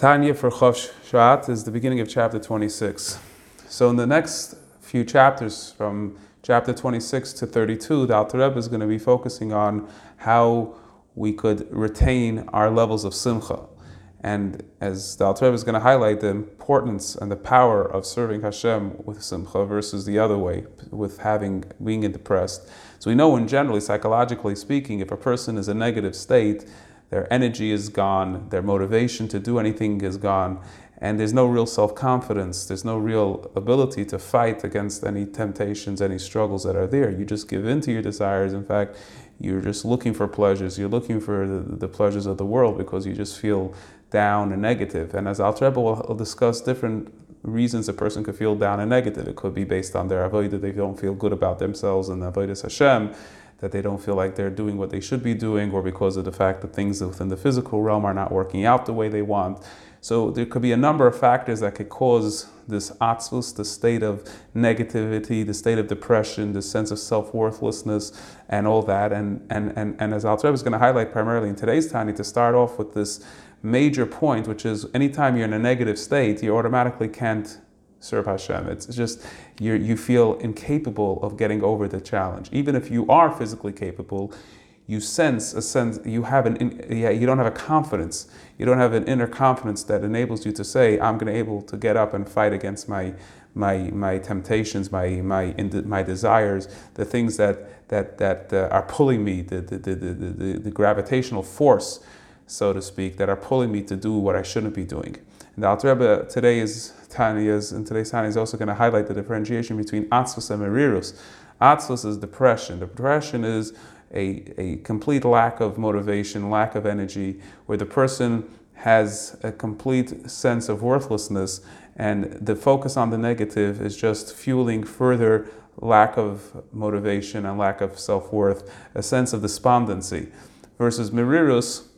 Tanya for Chof Shvat is the beginning of chapter 26. So in the next few chapters, from chapter 26 to 32, the Alter Rebbe is going to be focusing on how we could retain our levels of simcha. And as the Alter Rebbe is going to highlight the importance and the power of serving Hashem with simcha versus the other way, with having being depressed. So we know, in generally, psychologically speaking, if a person is a negative state, their energy is gone, their motivation to do anything is gone, and there's no real self confidence, there's no real ability to fight against any temptations, any struggles that are there. You just give in to your desires. In fact, you're just looking for pleasures, you're looking for the, the pleasures of the world because you just feel down and negative. And as Alter Rebbe will discuss different reasons a person could feel down and negative. It could be based on their avodah, they don't feel good about themselves and avodah Hashem that they don't feel like they're doing what they should be doing, or because of the fact that things within the physical realm are not working out the way they want. So there could be a number of factors that could cause this atzvus, the state of negativity, the state of depression, the sense of self-worthlessness, and all that. And and and, and as Alter is going to highlight primarily in today's Tanya, to start off with this major point, which is anytime you're in a negative state, you automatically can't serve Hashem. It's just you you feel incapable of getting over the challenge. Even if you are physically capable, you sense a sense you have an yeah you don't have a confidence. You don't have an inner confidence that enables you to say I'm going to able to get up and fight against my my my temptations, my my my desires, the things that that that uh, are pulling me, the the, the the the the gravitational force, so to speak, that are pulling me to do what I shouldn't be doing. And the Alter Rebbe today is Tanias, and today's Tanya is also going to highlight the differentiation between Atzvus and Merirus. Atzvus is depression. Depression is a, a complete lack of motivation, lack of energy, where the person has a complete sense of worthlessness, and the focus on the negative is just fueling further lack of motivation and lack of self worth, a sense of despondency. Versus Merirus,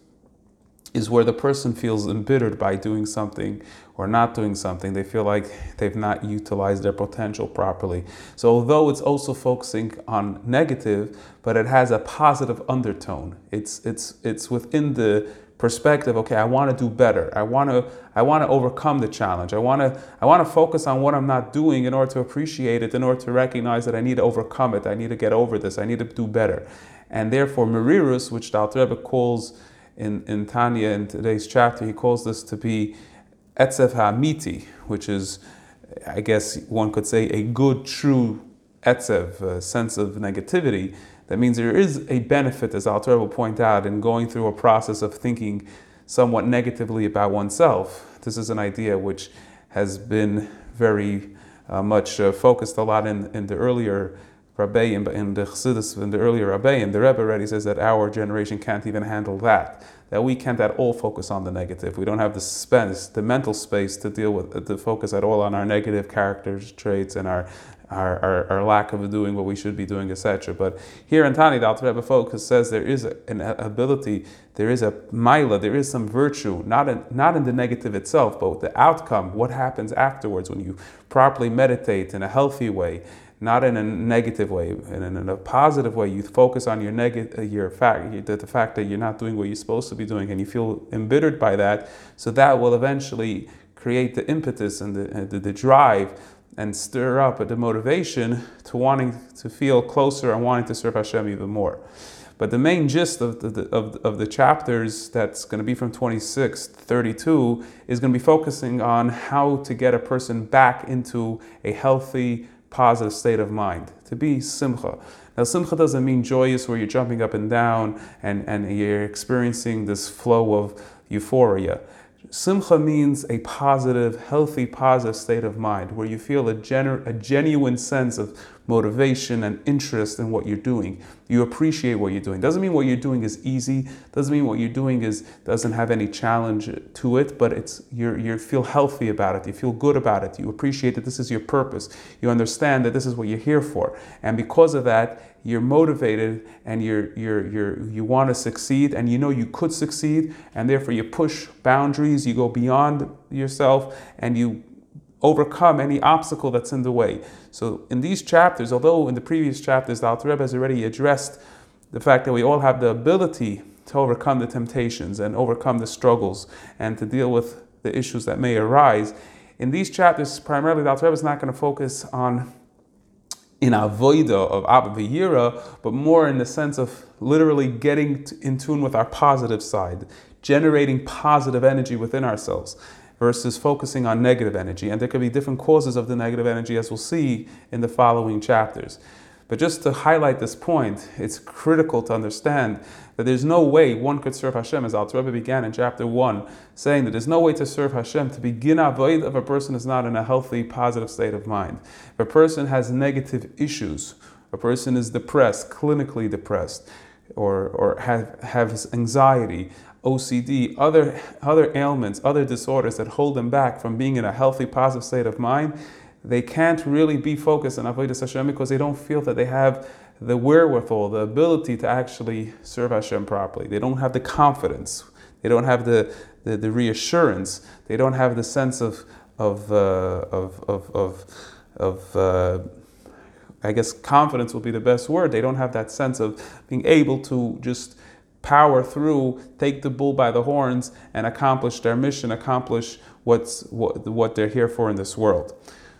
is where the person feels embittered by doing something or not doing something. They feel like they've not utilized their potential properly. So, although it's also focusing on negative, but it has a positive undertone. It's it's it's within the perspective. Okay, I want to do better. I want to I want to overcome the challenge. I want to I want to focus on what I'm not doing in order to appreciate it. In order to recognize that I need to overcome it. I need to get over this. I need to do better. And therefore, Merirus, which the Alter calls in, in Tanya in today's chapter, he calls this to be etzev ha'amiti, which is, I guess one could say, a good, true etzev, a sense of negativity. That means there is a benefit, as Alter will point out, in going through a process of thinking somewhat negatively about oneself. This is an idea which has been very uh, much uh, focused a lot in, in the earlier Rabbeim, in the Chassidus, in the earlier Rabbeim, the Rebbe already says that our generation can't even handle that. That we can't at all focus on the negative. We don't have the space, the mental space to deal with, to focus at all on our negative characters, traits, and our our, our, our, lack of doing what we should be doing, etc. But here in Tanya, the Alter Rebbe focus says there is an ability, there is a mila, there is some virtue, not in, not in the negative itself, but the outcome, what happens afterwards when you properly meditate in a healthy way, not in a negative way, and in a positive way. You focus on your negative, your fact, the, fact that you're not doing what you're supposed to be doing, and you feel embittered by that. So that will eventually create the impetus and the, the, the drive and stir up the motivation to wanting to feel closer and wanting to serve Hashem even more. But the main gist of the, of, of the chapters that's going to be from 26 to 32 is going to be focusing on how to get a person back into a healthy, positive state of mind, to be simcha. Now, simcha doesn't mean joyous where you're jumping up and down and, and you're experiencing this flow of euphoria. Simcha means a positive, healthy, positive state of mind where you feel a, genu- a genuine sense of motivation and interest in what you're doing. You appreciate what you're doing. Doesn't mean what you're doing is easy. Doesn't mean what you're doing is doesn't have any challenge to it. But it's you you feel healthy about it. You feel good about it. You appreciate that this is your purpose. You understand that this is what you're here for. And because of that, you're motivated and you're, you're, you're, you want to succeed and you know you could succeed and therefore you push boundaries you go beyond yourself and you overcome any obstacle that's in the way. So in these chapters, although in the previous chapters the Alter Rebbe has already addressed the fact that we all have the ability to overcome the temptations and overcome the struggles and to deal with the issues that may arise. In these chapters, primarily, the Alter Rebbe is not going to focus on in avodah of Ahava V'yira, but more in the sense of literally getting in tune with our positive side, generating positive energy within ourselves versus focusing on negative energy. And there could be different causes of the negative energy, as we'll see in the following chapters. But just to highlight this point, it's critical to understand that there's no way one could serve Hashem, as Al Rebbe began in chapter 1, saying that there's no way to serve Hashem, to begin avoid if a person is not in a healthy, positive state of mind. If a person has negative issues, a person is depressed, clinically depressed, or, or have, has anxiety, OCD, other, other ailments, other disorders that hold them back from being in a healthy, positive state of mind, they can't really be focused on Avodah Hashem because they don't feel that they have the wherewithal, the ability to actually serve Hashem properly. They don't have the confidence. They don't have the, the, the reassurance. They don't have the sense of, of, uh, of, of, of, of uh, I guess confidence will be the best word. They don't have that sense of being able to just power through, take the bull by the horns, and accomplish their mission, accomplish what's, what, what they're here for in this world.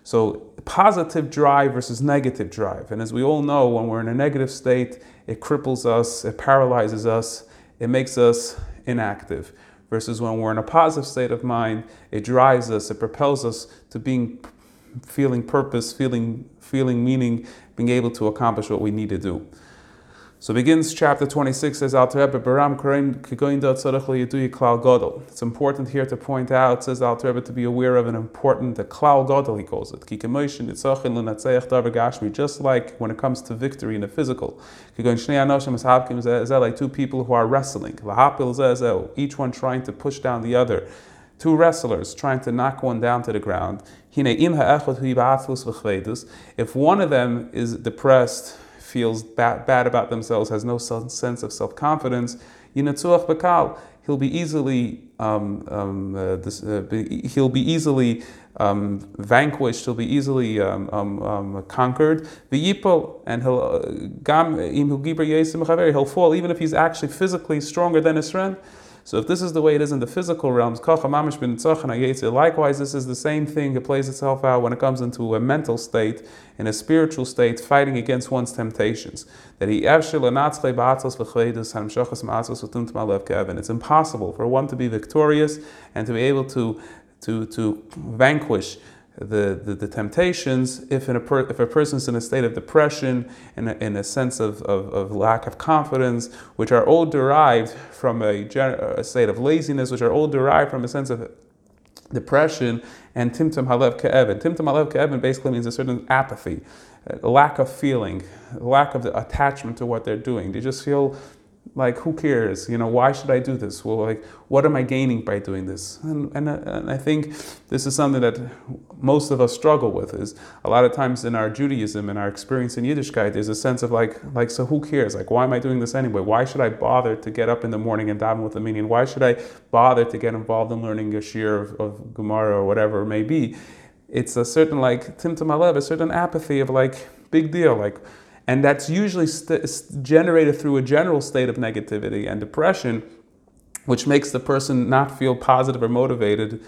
So, positive drive versus negative drive. And as we all know, when we're in a negative state, it cripples us, it paralyzes us, it makes us inactive. Versus when we're in a positive state of mind, it drives us, it propels us to being feeling purpose, feeling feeling meaning, being able to accomplish what we need to do. So begins chapter 26 says Al Rebbe Baram Klal. It's important here to point out, says Al Rebbe, to be aware of an important the Klal Gadol he calls it. Just like when it comes to victory in the physical. like two people who are wrestling. Each one trying to push down the other. Two wrestlers trying to knock one down to the ground. If one of them is depressed feels bad, bad about themselves, has no sense of self confidence, Yinatzuach Bakal, he'll be easily um, um, uh, this, uh, be, he'll be easily um, vanquished, he'll be easily um, um, um, conquered. V'yipol, and he'll uh, gam he'll fall even if he's actually physically stronger than his friend. So if this is the way it is in the physical realms, likewise, this is the same thing. It plays itself out when it comes into a mental state, in a spiritual state, fighting against one's temptations. That he It's impossible for one to be victorious and to be able to to to vanquish the, the, the, temptations if, in a per, if a person's in a state of depression, in a, in a sense of, of, of lack of confidence, which are all derived from a, a, state of laziness, which are all derived from a sense of depression, and timtum halev ke'evin. Timtum halev ke'evin basically means a certain apathy, a lack of feeling, lack of attachment to what they're doing. They just feel like who cares? You know why should i do this? Well like what am i gaining by doing this? And, and, and i think this is something that most of us struggle with is a lot of times in our judaism and our experience in yiddishkeit there's a sense of like like so who cares? Like why am i doing this anyway? Why should i bother to get up in the morning and daven with the meaning? Why should i bother to get involved in learning a shiur of, of gemara or whatever it may be? It's a certain like timtum alev a certain apathy of like big deal. Like and that's usually st- generated through a general state of negativity and depression, which makes the person not feel positive or motivated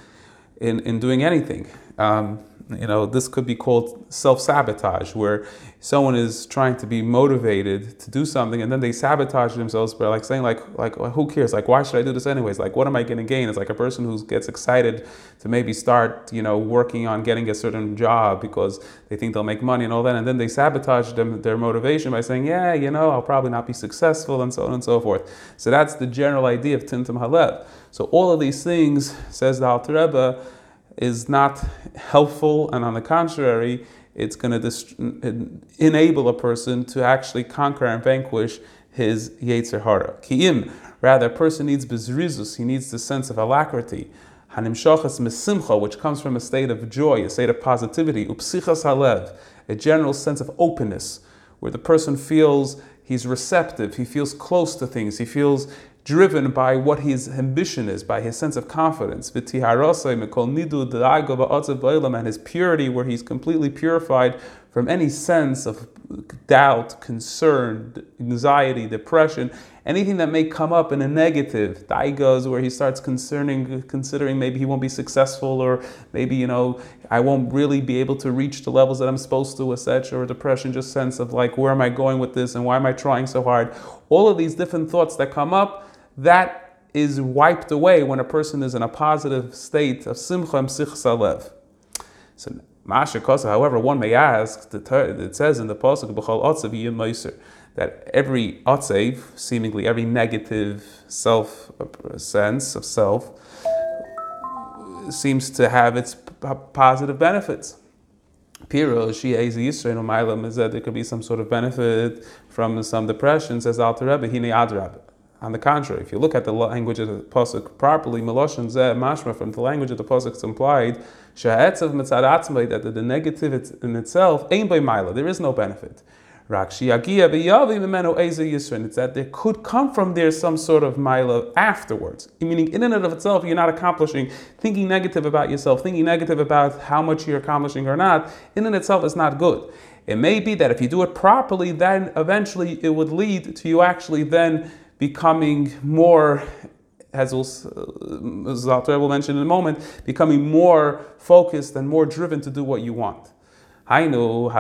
in, in doing anything. Um, you know, this could be called self sabotage, where someone is trying to be motivated to do something and then they sabotage themselves by like saying like like who cares? Like why should i do this anyways? Like what am i going to gain? It's like a person who gets excited to maybe start you know working on getting a certain job because they think they'll make money and all that and then they sabotage them their motivation by saying yeah you know i'll probably not be successful and so on and so forth. So that's the general idea of timtum halev so all of these things says the alter rebbe is not helpful and on the contrary it's going to dist- enable a person to actually conquer and vanquish his Yetzer Hara. Ki'im, rather, a person needs bezrizus, he needs the sense of alacrity. Hanim shachas mesimcha, which comes from a state of joy, a state of positivity. Upsichas halev, a general sense of openness, where the person feels he's receptive, he feels close to things, he feels driven by what his ambition is, by his sense of confidence, and his purity, where he's completely purified from any sense of doubt, concern, anxiety, depression, anything that may come up in a negative. Daigos, where he starts concerning, considering maybe he won't be successful, or maybe you know I won't really be able to reach the levels that I'm supposed to, etc. Or depression, just sense of like where am I going with this and why am I trying so hard? All of these different thoughts that come up, that is wiped away when a person is in a positive state of simcha and sichsa So Masha Kosa, however, one may ask, it says in the Pasuk, B'chol Otzav Yim that every Otzav, seemingly every negative self uh, sense of self, seems to have its positive benefits. Piro, she Yisrael Umaylam is that there could be some sort of benefit from some depression, says Alter Rebbe, Hine Adrab. On the contrary, if you look at the language of the pasuk properly, Meloshin Zeh Mashma from the language of the pasuk is implied Sha'etzav Mitzad that the negative in itself ain't by Mila. There is no benefit. It's that there could come from there some sort of mila afterwards. Meaning, in and of itself, you're not accomplishing, thinking negative about yourself, thinking negative about how much you're accomplishing or not, in and of itself is not good. It may be that if you do it properly, then eventually it would lead to you actually then becoming more as uh, Zalter will mention in a moment, becoming more focused and more driven to do what you want. I know if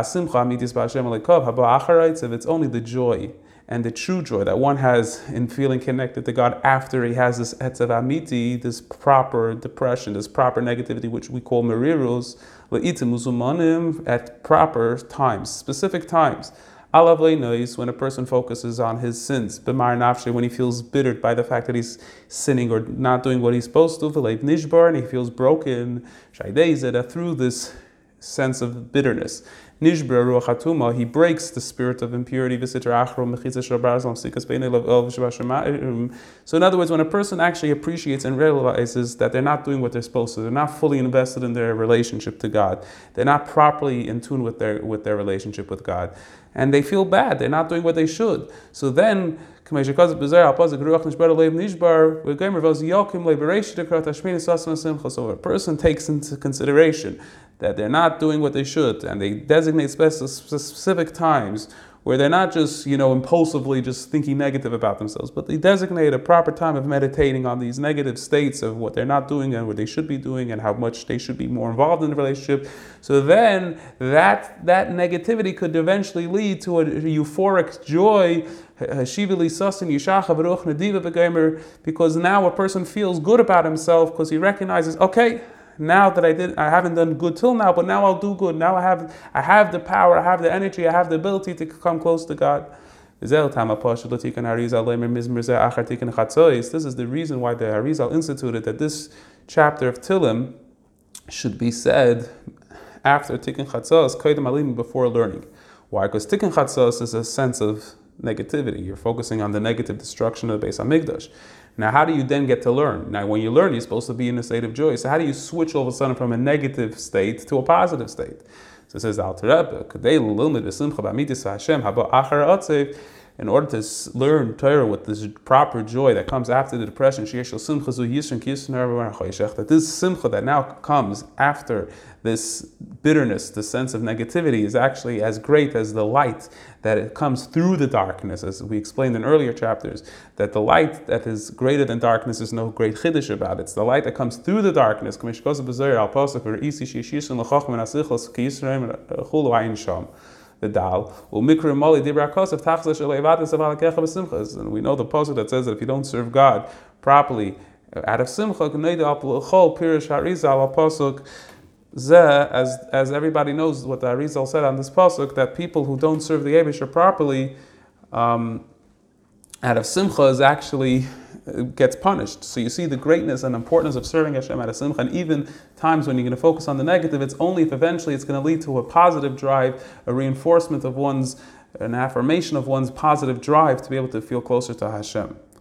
it's only the joy and the true joy that one has in feeling connected to God after he has this etzav amiti, this proper depression, this proper negativity, which we call merirus, at proper times, specific times. Alav when a person focuses on his sins, b'mar nafshe, when he feels bittered by the fact that he's sinning or not doing what he's supposed to, nishbar, and he feels broken, that through this sense of bitterness. Nishbar ruach he breaks the spirit of impurity. So in other words, when a person actually appreciates and realizes that they're not doing what they're supposed to, they're not fully invested in their relationship to God, they're not properly in tune with their with their relationship with God, and they feel bad, they're not doing what they should. So then so a person takes into consideration that they're not doing what they should, and they designate specific times where they're not just, you know, impulsively just thinking negative about themselves, but they designate a proper time of meditating on these negative states of what they're not doing and what they should be doing and how much they should be more involved in the relationship. So then that that negativity could eventually lead to a euphoric joy because now a person feels good about himself because he recognizes, okay, now that I did I haven't done good till now, but now I'll do good. Now I have I have the power, I have the energy, I have the ability to come close to God. This is the reason why the Arizal instituted that this chapter of Tilim should be said after Tikkun Chatzos, before learning. Why? Because Tikkun Chatzos is a sense of negativity. You're focusing on the negative destruction of the Beis Hamikdash. Now, how do you then get to learn? Now, when you learn, you're supposed to be in a state of joy. So, how do you switch all of a sudden from a negative state to a positive state? So it says, Alter Rebbe, in order to learn Torah with this proper joy that comes after the depression, that this simcha that now comes after this bitterness, the sense of negativity, is actually as great as the light that it comes through the darkness, as we explained in earlier chapters, that the light that is greater than darkness is no great chiddush about it. It's the light that comes through the darkness the dal. And we know the pasuk that says that if you don't serve God properly out of simcha, as, as everybody knows what the Arizal said on this pasuk, that people who don't serve the Abisha properly, um, out of simcha is actually uh, gets punished. So you see the greatness and importance of serving Hashem at a simcha, and even times when you're going to focus on the negative, it's only if eventually it's going to lead to a positive drive, a reinforcement of one's, an affirmation of one's positive drive to be able to feel closer to Hashem.